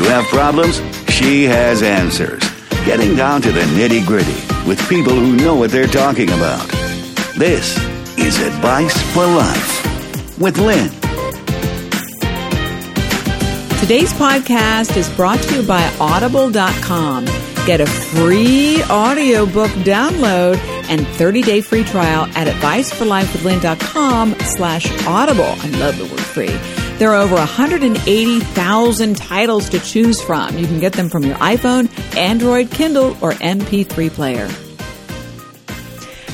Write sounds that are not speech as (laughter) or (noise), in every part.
You have problems? She has answers. Getting down to the nitty gritty with people who know what they're talking about. This is Advice for Life with Lynn. Today's podcast is brought to you by Audible.com. Get a free audiobook download and 30-day free trial at adviceforlifewithlynn.com slash audible. I love the word free. There are over 180,000 titles to choose from. You can get them from your iPhone, Android, Kindle, or MP3 player.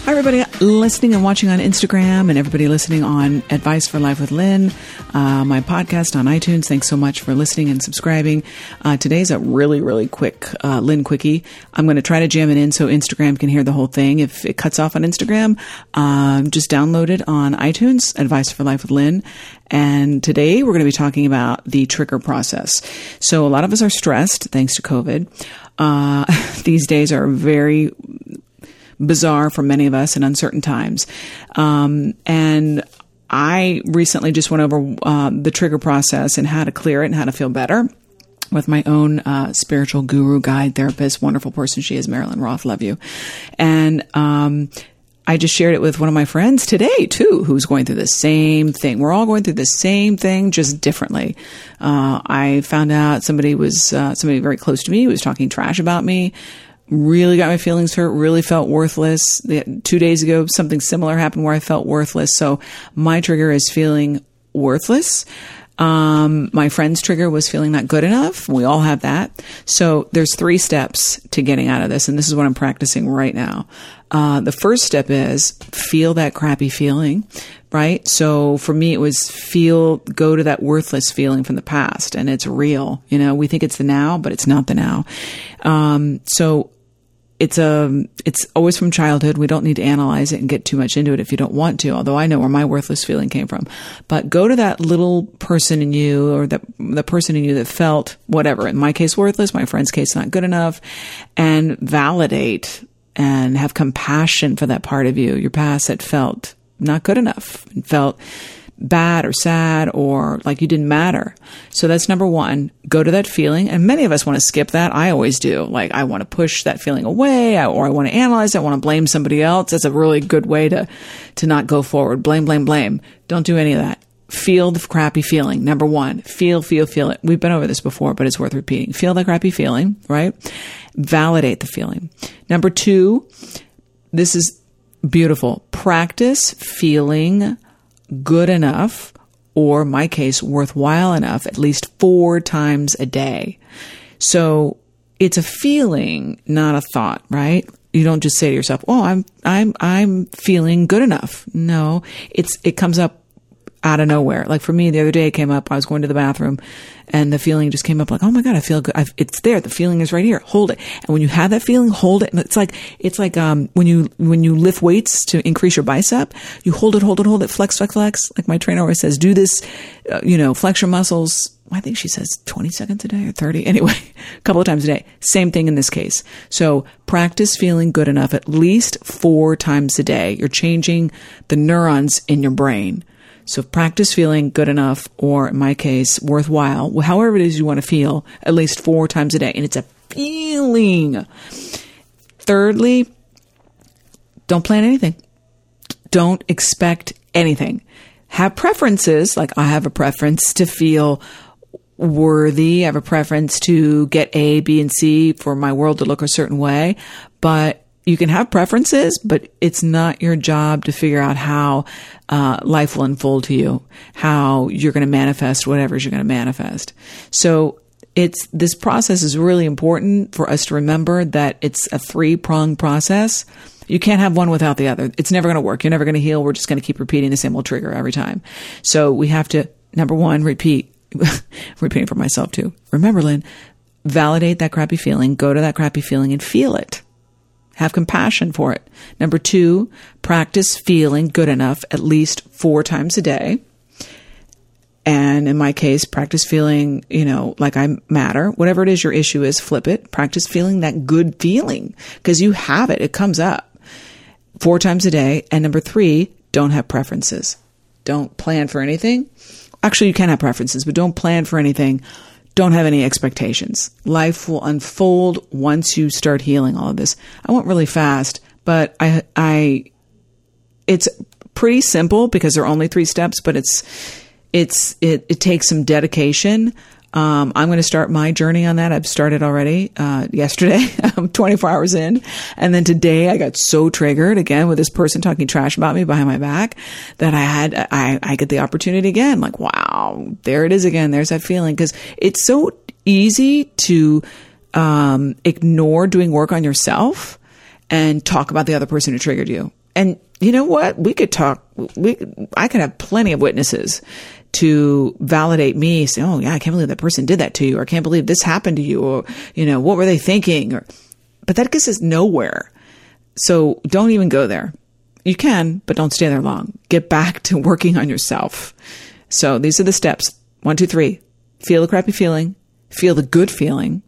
Hi, everybody listening and watching on Instagram, and everybody listening on Advice for Life with Lynn, uh, my podcast on iTunes. Thanks so much for listening and subscribing. Uh, today's a really, really quick uh, Lynn Quickie. I'm going to try to jam it in so Instagram can hear the whole thing. If it cuts off on Instagram, um, just download it on iTunes, Advice for Life with Lynn. And today we're going to be talking about the trigger process. So a lot of us are stressed thanks to COVID. Uh, (laughs) these days are very bizarre for many of us in uncertain times. Um, and I recently just went over uh, the trigger process and how to clear it and how to feel better with my own uh, spiritual guru, guide, therapist, wonderful person she is, Marilyn Roth. Love you. And um, I just shared it with one of my friends today too, who's going through the same thing. We're all going through the same thing, just differently. Uh, I found out somebody was uh, somebody very close to me was talking trash about me really got my feelings hurt, really felt worthless. Two days ago, something similar happened where I felt worthless. So my trigger is feeling worthless. Um, my friend's trigger was feeling not good enough. We all have that. So there's three steps to getting out of this. And this is what I'm practicing right now. Uh, the first step is feel that crappy feeling, right? So for me, it was feel, go to that worthless feeling from the past and it's real. You know, we think it's the now, but it's not the now. Um, so it's a it's always from childhood. We don't need to analyze it and get too much into it if you don't want to. Although I know where my worthless feeling came from, but go to that little person in you or that the person in you that felt whatever. In my case, worthless. My friend's case, not good enough, and validate and have compassion for that part of you, your past that felt not good enough and felt bad or sad or like you didn't matter. So that's number one. Go to that feeling. And many of us want to skip that. I always do. Like I want to push that feeling away or I want to analyze it. I want to blame somebody else. That's a really good way to, to not go forward. Blame, blame, blame. Don't do any of that. Feel the crappy feeling. Number one, feel, feel, feel it. We've been over this before, but it's worth repeating. Feel the crappy feeling, right? Validate the feeling. Number two, this is beautiful. Practice feeling good enough, or my case, worthwhile enough, at least four times a day. So it's a feeling, not a thought, right? You don't just say to yourself, "Oh, I'm I'm I'm feeling good enough." No, it's it comes up out of nowhere. Like for me, the other day it came up. I was going to the bathroom, and the feeling just came up. Like, oh my god, I feel good. I've, it's there. The feeling is right here. Hold it. And when you have that feeling, hold it. And it's like it's like um when you when you lift weights to increase your bicep, you hold it, hold it, hold it, flex, flex, flex. Like my trainer always says, do this. Uh, you know, flex your muscles. I think she says 20 seconds a day or 30. (laughs) Anyway, a couple of times a day. Same thing in this case. So practice feeling good enough at least four times a day. You're changing the neurons in your brain. So practice feeling good enough, or in my case, worthwhile, however it is you want to feel, at least four times a day. And it's a feeling. Thirdly, don't plan anything. Don't expect anything. Have preferences, like I have a preference to feel worthy. I have a preference to get A, B, and C for my world to look a certain way. But you can have preferences, but it's not your job to figure out how uh, life will unfold to you, how you're going to manifest whatever you're going to manifest. So it's this process is really important for us to remember that it's a three prong process. You can't have one without the other. It's never going to work. You're never going to heal. We're just going to keep repeating the same old trigger every time. So we have to number one repeat. (laughs) repeating for myself too. Remember, Lynn, validate that crappy feeling. Go to that crappy feeling and feel it have compassion for it. Number two, practice feeling good enough at least four times a day. And in my case, practice feeling, you know, like I matter. Whatever it is your issue is, flip it. Practice feeling that good feeling because you have it. It comes up four times a day. And number three, don't have preferences. Don't plan for anything. Actually, you can have preferences, but don't plan for anything. Don't have any expectations. Life will unfold once you start healing all of this. I went really fast, but I, I, it's pretty simple because there are only three steps, but it's, it's, it, it takes some dedication. Um, I'm going to start my journey on that. I've started already uh, yesterday. I'm (laughs) 24 hours in, and then today I got so triggered again with this person talking trash about me behind my back that I had I I get the opportunity again. Like wow, there it is again. There's that feeling because it's so easy to um, ignore doing work on yourself and talk about the other person who triggered you. And you know what? We could talk. We I could have plenty of witnesses to validate me, say, "Oh yeah, I can't believe that person did that to you," or "I can't believe this happened to you," or you know, what were they thinking? Or, but that gets us nowhere. So don't even go there. You can, but don't stay there long. Get back to (laughs) working on yourself. So these are the steps: one, two, three. Feel the crappy feeling. Feel the good feeling.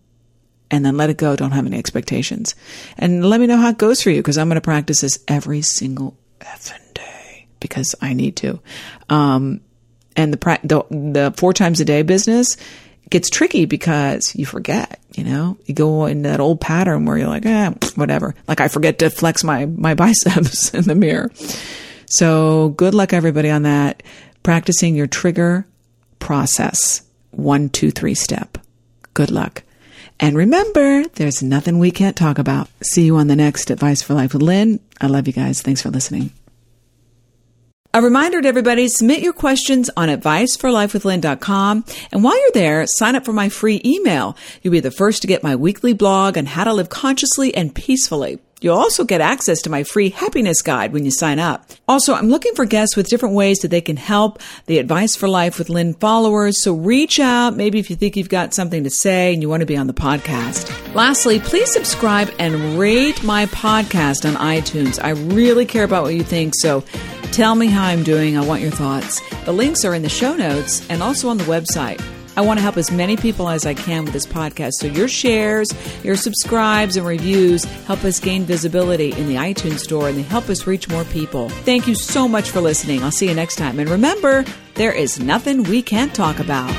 And then let it go. Don't have any expectations. And let me know how it goes for you because I'm going to practice this every single effing day because I need to. Um, and the, the the four times a day business gets tricky because you forget, you know, you go in that old pattern where you're like, eh, whatever. Like I forget to flex my, my (laughs) biceps in the mirror. So good luck everybody on that. Practicing your trigger process. One, two, three step. Good luck. And remember, there's nothing we can't talk about. See you on the next Advice for Life with Lynn. I love you guys. Thanks for listening. A reminder to everybody, submit your questions on adviceforlifewithlynn.com. And while you're there, sign up for my free email. You'll be the first to get my weekly blog on how to live consciously and peacefully. You'll also get access to my free happiness guide when you sign up. Also, I'm looking for guests with different ways that they can help the Advice for Life with Lynn followers. So reach out, maybe if you think you've got something to say and you want to be on the podcast. Lastly, please subscribe and rate my podcast on iTunes. I really care about what you think. So tell me how I'm doing. I want your thoughts. The links are in the show notes and also on the website. I want to help as many people as I can with this podcast. So your shares, your subscribes, and reviews help us gain visibility in the iTunes store and they help us reach more people. Thank you so much for listening. I'll see you next time. And remember, there is nothing we can't talk about.